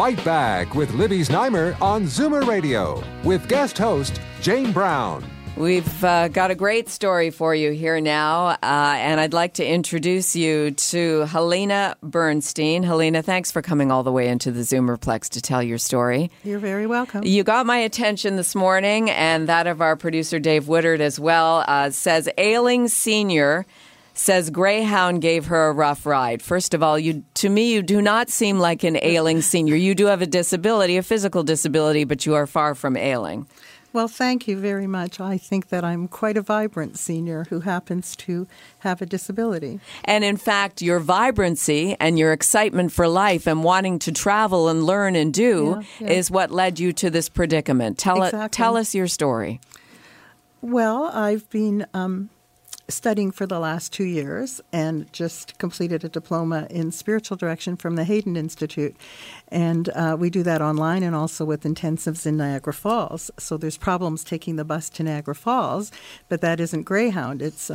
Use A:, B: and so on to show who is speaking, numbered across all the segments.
A: Fight Back with Libby Znaimer on Zoomer Radio with guest host Jane Brown.
B: We've uh, got a great story for you here now, uh, and I'd like to introduce you to Helena Burnstein. Helena, thanks for coming all the way into the Zoomerplex to tell your story.
C: You're very welcome.
B: You got my attention this morning, and that of our producer Dave Woodard as well. Uh, says ailing senior says Greyhound gave her a rough ride. First of all, you to me you do not seem like an ailing senior. You do have a disability, a physical disability, but you are far from ailing.
C: Well, thank you very much. I think that I'm quite a vibrant senior who happens to have a disability.
B: And in fact, your vibrancy and your excitement for life and wanting to travel and learn and do
C: Yeah, yeah.
B: is what led you to this predicament. Tell it, tell us your story.
C: Well, I've been um, studying for the last two years and just completed a diploma in spiritual direction from the Haden Institute. And uh, we do that online and also with intensives in Niagara Falls. So there's problems taking the bus to Niagara Falls, but that isn't Greyhound, it's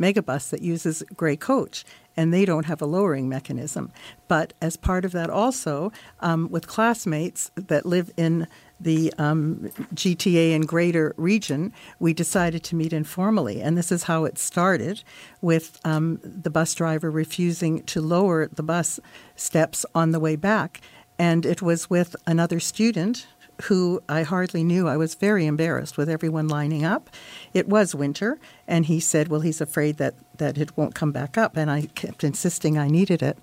C: Megabus that uses Grey Coach. And they don't have a lowering mechanism. But as part of that, also um, with classmates that live in the um, GTA and greater region, we decided to meet informally. And this is how it started with um, the bus driver refusing to lower the bus steps on the way back. And it was with another student who I hardly knew. I was very embarrassed with everyone lining up. It was winter, and he said, Well, he's afraid that, that it won't come back up. And I kept insisting I needed it.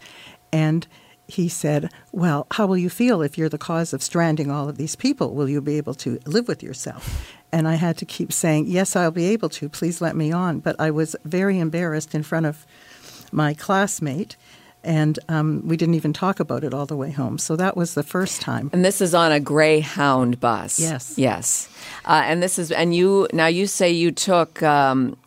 C: And he said, Well, how will you feel if you're the cause of stranding all of these people? Will you be able to live with yourself? And I had to keep saying, Yes, I'll be able to. Please let me on. But I was very embarrassed in front of my classmate. And um, we didn't even talk about it all the way home. So that was the first time.
B: And this is on a Greyhound bus.
C: Yes.
B: Yes. Uh, and this is, and you, now you say you took um,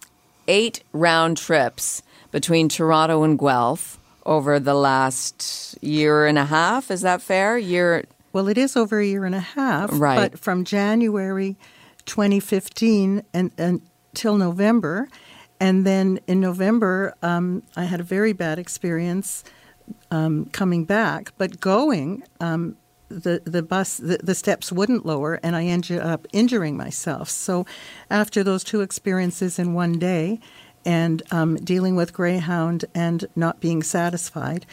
B: eight round trips between Toronto and Guelph over the last year and a half. Is that fair? Year,
C: Well, it is over a year and a half.
B: Right.
C: But from January 2015 and, until November. And then in November, um, I had a very bad experience um, coming back. But going, um, the, the bus, the, the steps wouldn't lower, and I ended up injuring myself. So after those two experiences in one day, and um, dealing with Greyhound and not being satisfied,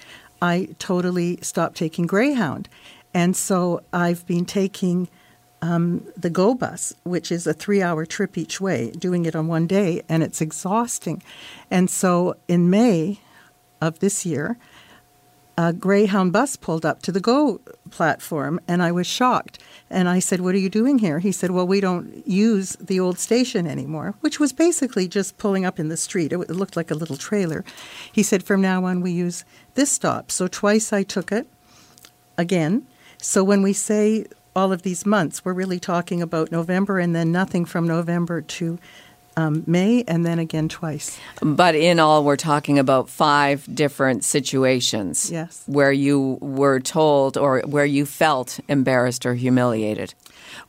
C: I totally stopped taking Greyhound. And so I've been taking um, the Go Bus, which is a three hour trip each way, doing it on one day, and it's exhausting. And so in May of this year, a Greyhound bus pulled up to the Go platform, and I was shocked. And I said, What are you doing here? He said, Well, we don't use the old station anymore, which was basically just pulling up in the street. It, it looked like a little trailer. He said, From now on, we use this stop. So twice I took it again. So when we say all of these months, we're really talking about November and then nothing from November to um, May, and then again twice.
B: but in all, we're talking about five different situations.
C: Yes.
B: Where you were told or where you felt embarrassed or humiliated.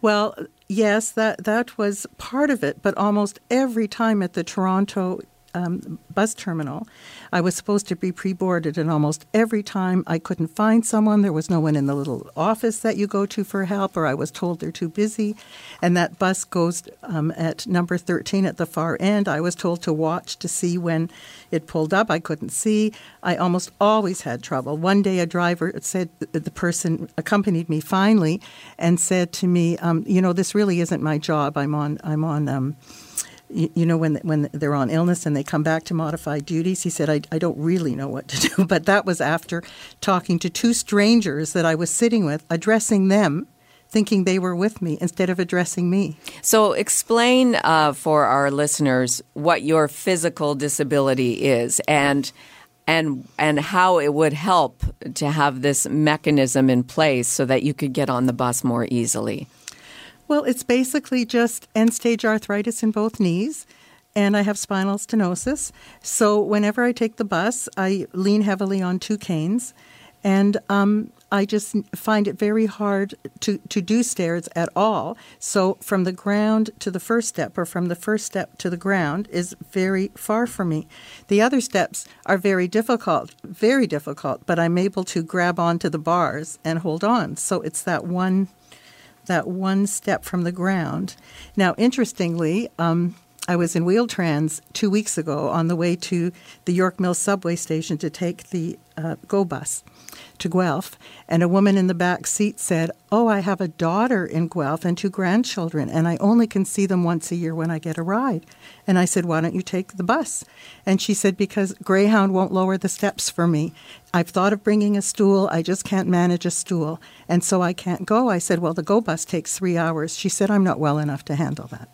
C: Well, yes, that that was part of it, but almost every time at the Toronto um, bus terminal, I was supposed to be pre-boarded, and almost every time I couldn't find someone. There was no one in the little office that you go to for help, or I was told they're too busy. And that bus goes um, at number 13 at the far end. I was told to watch to see when it pulled up. I couldn't see. I almost always had trouble. One day, a driver said the person accompanied me finally and said to me, um, "You know, this really isn't my job. I'm on. I'm on." You, you know, when when they're on illness and they come back to modified duties, he said, I, I don't really know what to do. But that was after talking to two strangers that I was sitting with, addressing them, thinking they were with me instead of addressing me.
B: So, explain uh, for our listeners what your physical disability is and and and how it would help to have this mechanism in place so that you could get on the bus more easily.
C: Well, it's basically just end stage arthritis in both knees, and I have spinal stenosis. So whenever I take the bus, I lean heavily on two canes, and um, I just find it very hard to, to do stairs at all. So from the ground to the first step, or from the first step to the ground, is very far for me. The other steps are very difficult, very difficult, but I'm able to grab onto the bars and hold on. So it's that one that one step from the ground. Now, interestingly, um, I was in Wheel-Trans two weeks ago on the way to the York Mills subway station to take the uh, GO bus to Guelph, and a woman in the back seat said, Oh, I have a daughter in Guelph and two grandchildren, and I only can see them once a year when I get a ride. And I said, Why don't you take the bus? And she said, Because Greyhound won't lower the steps for me. I've thought of bringing a stool, I just can't manage a stool, and so I can't go. I said, Well, the Go bus takes three hours. She said, I'm not well enough to handle that.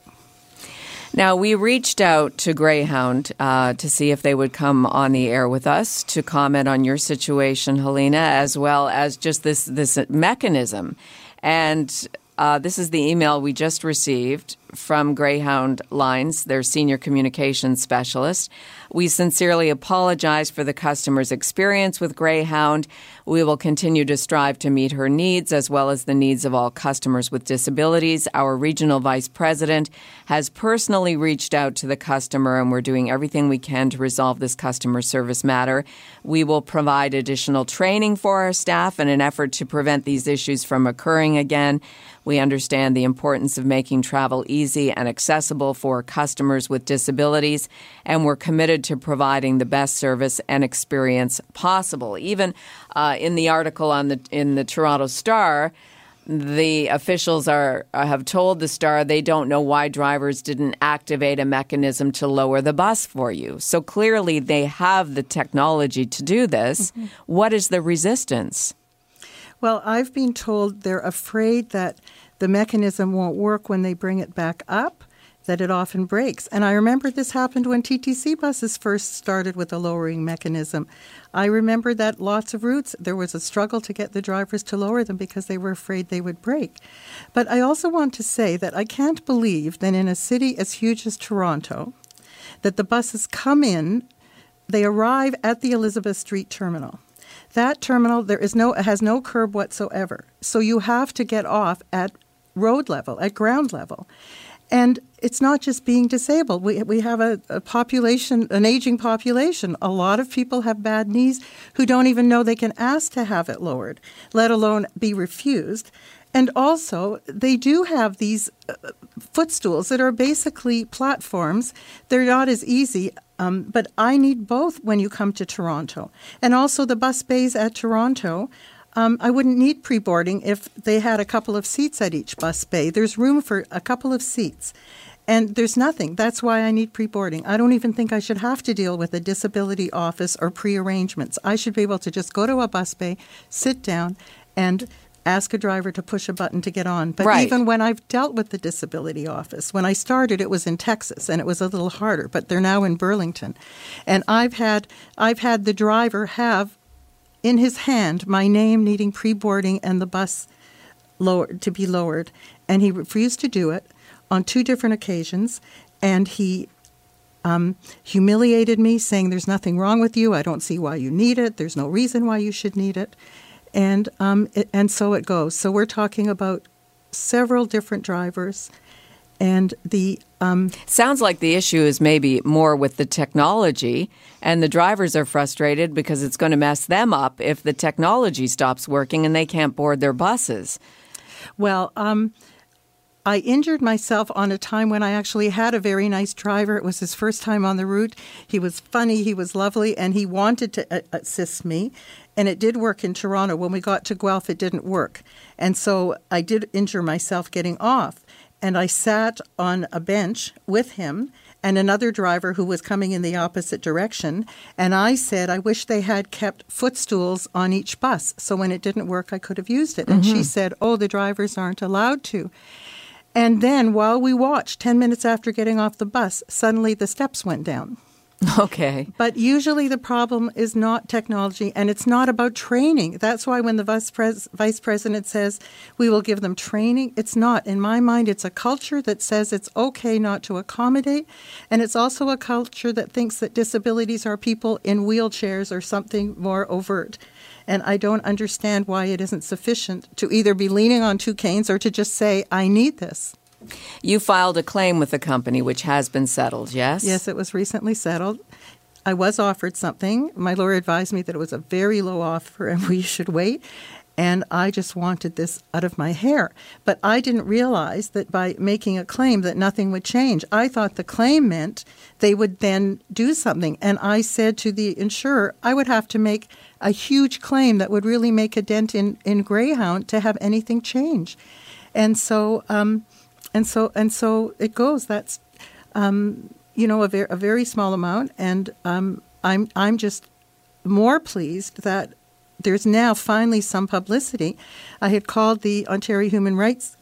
B: Now, we reached out to Greyhound uh, to see if they would come on the air with us to comment on your situation, Helena, as well as just this, this mechanism. And uh, this is the email we just received from Greyhound Lines, their senior communications specialist. We sincerely apologize for the customer's experience with Greyhound. We will continue to strive to meet her needs as well as the needs of all customers with disabilities. Our regional vice president has personally reached out to the customer, and we're doing everything we can to resolve this customer service matter. We will provide additional training for our staff in an effort to prevent these issues from occurring again. We understand the importance of making travel easy and accessible for customers with disabilities, and we're committed to providing the best service and experience possible. Even uh, in the article on the in the Toronto Star, the officials are have told the Star they don't know why drivers didn't activate a mechanism to lower the bus for you. So clearly, they have the technology to do this. Mm-hmm. What is the resistance?
C: Well, I've been told they're afraid that the mechanism won't work when they bring it back up, that it often breaks. And I remember this happened when TTC buses first started with a lowering mechanism. I remember that lots of routes there was a struggle to get the drivers to lower them because they were afraid they would break. But I also want to say that I can't believe that in a city as huge as Toronto, that the buses come in, they arrive at the Elizabeth Street terminal. That terminal there is no has no curb whatsoever. So you have to get off at road level, at ground level. And it's not just being disabled. We, we have a, a, population, an aging population. A lot of people have bad knees who don't even know they can ask to have it lowered, let alone be refused. And also, they do have these uh, footstools that are basically platforms. They're not as easy. Um, but I need both when you come to Toronto. And also the bus bays at Toronto. Um, I wouldn't need pre boarding if they had a couple of seats at each bus bay. There's room for a couple of seats. And there's nothing. That's why I need pre boarding. I don't even think I should have to deal with a disability office or pre arrangements. I should be able to just go to a bus bay, sit down, and ask a driver to push a button to get on. But
B: right.
C: even when I've dealt with the disability office, when I started it was in Texas and it was a little harder, but they're now in Burlington. And I've had I've had the driver have in his hand my name needing pre-boarding and the bus lowered to be lowered and he refused to do it on two different occasions and he um, humiliated me, saying, There's nothing wrong with you. I don't see why you need it. There's no reason why you should need it and um, it, and so it goes. So we're talking about several different drivers, and the um,
B: sounds like the issue is maybe more with the technology, and the drivers are frustrated because it's going to mess them up if the technology stops working and they can't board their buses.
C: Well. Um, I injured myself on a time when I actually had a very nice driver. It was his first time on the route. He was funny, he was lovely, and he wanted to assist me. And it did work in Toronto. When we got to Guelph, it didn't work. And so I did injure myself getting off. And I sat on a bench with him and another driver who was coming in the opposite direction. And I said, I wish they had kept footstools on each bus. So when it didn't work, I could have used it. And mm-hmm. she said, Oh, the drivers aren't allowed to. And then while we watched, 10 minutes after getting off the bus, suddenly the steps went down.
B: Okay.
C: But usually the problem is not technology and it's not about training. That's why when the vice, pres- vice president says we will give them training, it's not. In my mind, it's a culture that says it's okay not to accommodate. And it's also a culture that thinks that disabilities are people in wheelchairs or something more overt. And I don't understand why it isn't sufficient to either be leaning on two canes or to just say, I need this.
B: You filed a claim with the company, which has been settled, yes?
C: Yes, it was recently settled. I was offered something. My lawyer advised me that it was a very low offer and we should wait. And I just wanted this out of my hair. But I didn't realize that by making a claim that nothing would change. I thought the claim meant they would then do something. And I said to the insurer, I would have to make a huge claim that would really make a dent in, in Greyhound to have anything change. And so um, and so and so it goes. That's um, you know a, ver- a very small amount, and um, I'm I'm just more pleased that there's now finally some publicity. I had called the Ontario Human Rights.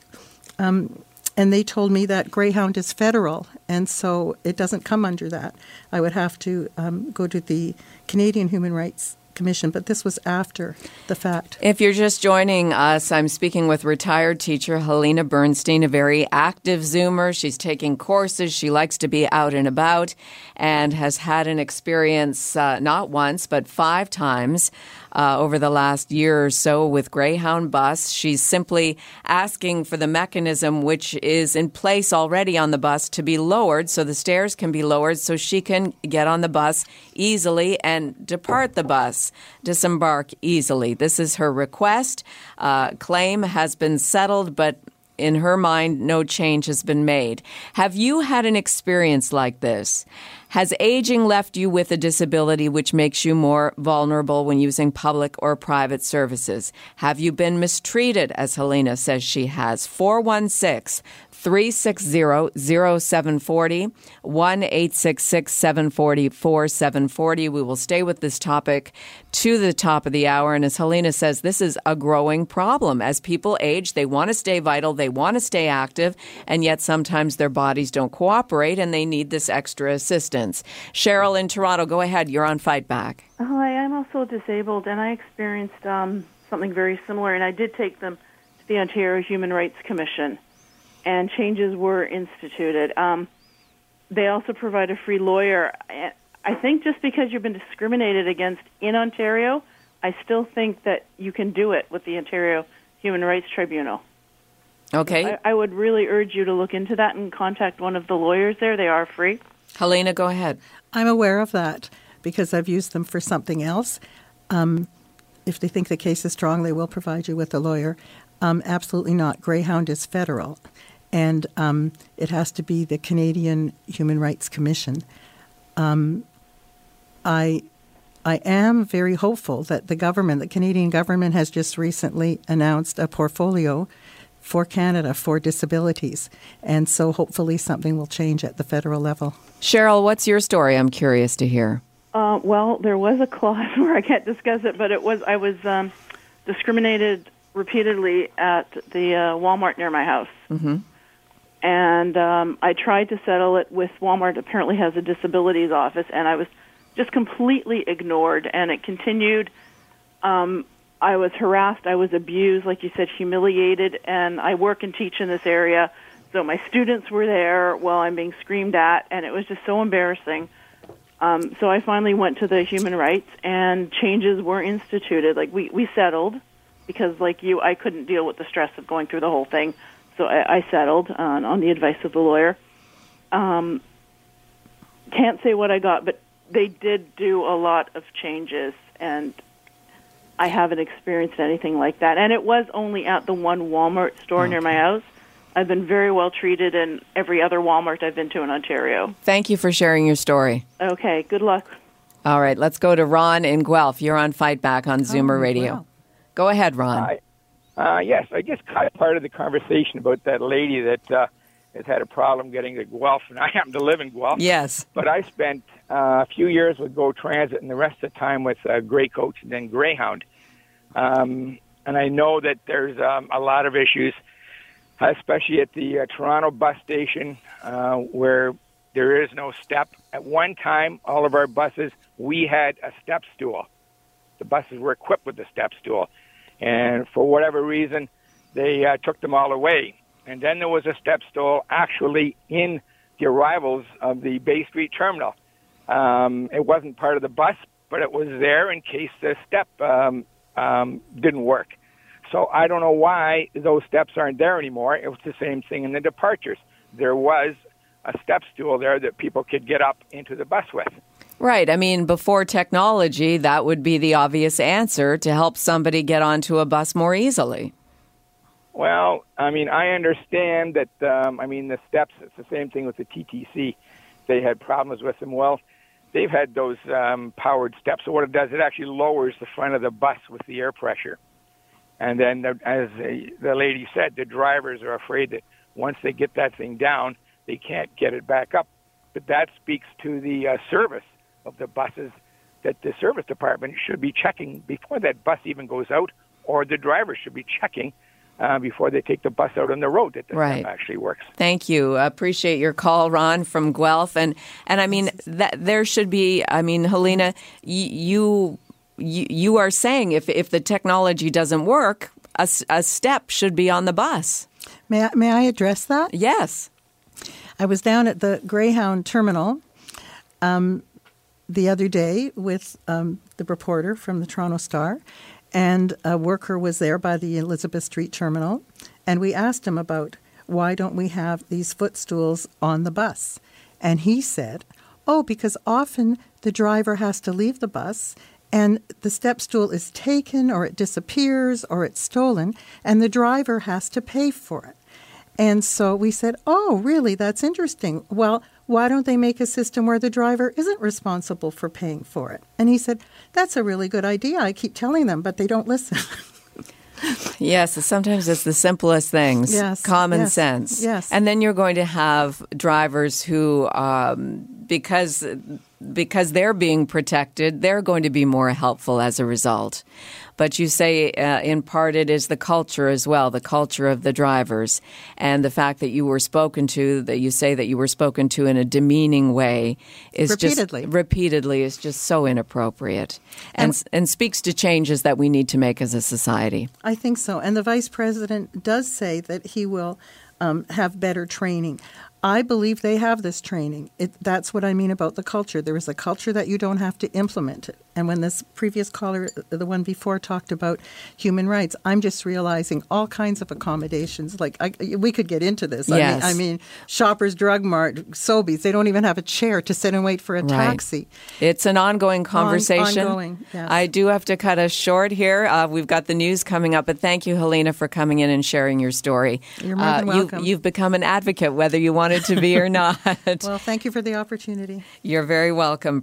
C: Um, and they told me that Greyhound is federal, and so it doesn't come under that. I would have to um, go to the Canadian Human Rights Commission, but this was after the fact.
B: If you're just joining us, I'm speaking with retired teacher Helena Burnstein, a very active Zoomer. She's taking courses. She likes to be out and about and has had an experience uh, not once, but five times uh, over the last year or so with Greyhound Bus. She's simply asking for the mechanism which is in place already on the bus to be lowered so the stairs can be lowered so she can get on the bus easily and depart the bus, disembark easily. This is her request. Uh, claim has been settled, but in her mind, no change has been made. Have you had an experience like this? Has aging left you with a disability which makes you more vulnerable when using public or private services? Have you been mistreated, as Helena says she has? 416 360 0740 1 866 740 4740. We will stay with this topic to the top of the hour. And as Helena says, this is a growing problem. As people age, they want to stay vital, they want to stay active, and yet sometimes their bodies don't cooperate and they need this extra assistance. Cheryl in Toronto, go ahead. You're on Fight Back.
D: Hi, I'm also disabled, and I experienced um, something very similar, and I did take them to the Ontario Human Rights Commission and changes were instituted. Um, they also provide a free lawyer. I think just because you've been discriminated against in Ontario, I still think that you can do it with the Ontario Human Rights Tribunal.
B: Okay.
D: I, I would really urge you to look into that and contact one of the lawyers there. They are free.
B: Helena, go ahead.
C: I'm aware of that because I've used them for something else. Um, if they think the case is strong, they will provide you with a lawyer. Um, absolutely not. Greyhound is federal and um, it has to be the Canadian Human Rights Commission. Um, I I am very hopeful that the government, the Canadian government, has just recently announced a portfolio for Canada for disabilities, and so hopefully something will change at the federal level.
B: Cheryl, what's your story? I'm curious to hear.
D: Uh, well, there was a clause where I can't discuss it, but it was I was um, discriminated repeatedly at the uh, Walmart near my house.
B: Mm-hmm
D: and um, I tried to settle it with Walmart. Apparently, has a disabilities office, and I was just completely ignored. And it continued. Um, I was harassed. I was abused, like you said, humiliated. And I work and teach in this area, so my students were there while I'm being screamed at, and it was just so embarrassing. Um, so I finally went to the human rights, and changes were instituted. Like we we settled because, like you, I couldn't deal with the stress of going through the whole thing so I, I settled on, on the advice of the lawyer. Um, can't say what I got, but they did do a lot of changes, and I haven't experienced anything like that. And it was only at the one Walmart store okay. near my house. I've been very well treated in every other Walmart I've been to in Ontario.
B: Thank you for sharing your story.
D: Okay, good luck.
B: All right, let's go to Ron in Guelph. You're on Fight Back on Zoomer oh, Radio. Wow. Go ahead, Ron.
E: Hi. Uh, yes, I just caught part of the conversation about that lady that uh, has had a problem getting to Guelph, and I happen to live in Guelph.
B: Yes.
E: But I spent uh, a few years with Go Transit and the rest of the time with uh, Grey Coach and then Greyhound. Um, and I know that there's um, a lot of issues, especially at the uh, Toronto bus station, uh, where There is no step. At one time, all of our buses, we had a step stool. The buses were equipped with a step stool. And for whatever reason, they uh, took them all away. And then there was a step stool actually in the arrivals of the Bay Street terminal. Um, it wasn't part of the bus, but it was there in case the step um, um, didn't work. So I don't know why those steps aren't there anymore. It was the same thing in the departures. There was a step stool there that people could get up into the bus with.
B: Right. I mean, before technology, that would be the obvious answer to help somebody get onto a bus more easily.
E: Well, I mean, I understand that. Um, I mean, the steps. It's the same thing with the TTC. They had problems with them. Well, they've had those um, powered steps. So what it does, it actually lowers the front of the bus with the air pressure. And then, the, as the, the lady said, the drivers are afraid that once they get that thing down, they can't get it back up. But that speaks to the uh, service of the buses that the service department should be checking before that bus even goes out, or the driver should be checking uh, before they take the bus out on the road that the
B: right.
E: actually works.
B: Thank you. I appreciate your call, Ron from Guelph, and and I mean that there should be. I mean, Helena, you you, you are saying if if the technology doesn't work, a, a step should be on the bus.
C: May I, may I address that?
B: Yes.
C: I was down at the Greyhound terminal um, the other day with um, the reporter from the Toronto Star, and a worker was there by the Elizabeth Street terminal, and we asked him about why don't we have these footstools on the bus, and he said, "Oh, because often the driver has to leave the bus." And the step stool is taken, or it disappears, or it's stolen, and the driver has to pay for it. And so we said, Oh, really? That's interesting. Well, why don't they make a system where the driver isn't responsible for paying for it? And he said, That's a really good idea. I keep telling them, but they don't listen.
B: yes, sometimes it's the simplest things.
C: Yes,
B: common
C: yes,
B: sense.
C: yes.
B: and then you're going to have drivers who, um, because because they're being protected, they're going to be more helpful as a result. But you say, uh, in part, it is the culture as well, the culture of the drivers, and the fact that you were spoken to, that you say that you were spoken to in a demeaning way, is
C: repeatedly.
B: just repeatedly is just so inappropriate, and and, and speaks to changes that we need to make as a society.
C: I think so. And the vice president does say that he will um, have better training. I believe they have this training. It, that's what I mean about the culture. There is a culture that you don't have to implement it. And when this previous caller, the one before, talked about human rights, I'm just realizing all kinds of accommodations. Like I, we could get into this.
B: Yes.
C: I, mean, I mean, Shoppers Drug Mart, Sobeys, they don't even have a chair to sit and wait for a
B: Right.
C: taxi.
B: It's an ongoing conversation.
C: ongoing, yes.
B: I do have to cut us short here. Uh, we've got the news coming up, but thank you, Helena, for coming in and sharing your story.
C: You're more than
B: Uh, you-
C: welcome.
B: you've become an advocate, whether you wanted to be or not.
C: Well, thank you for the opportunity.
B: You're very welcome.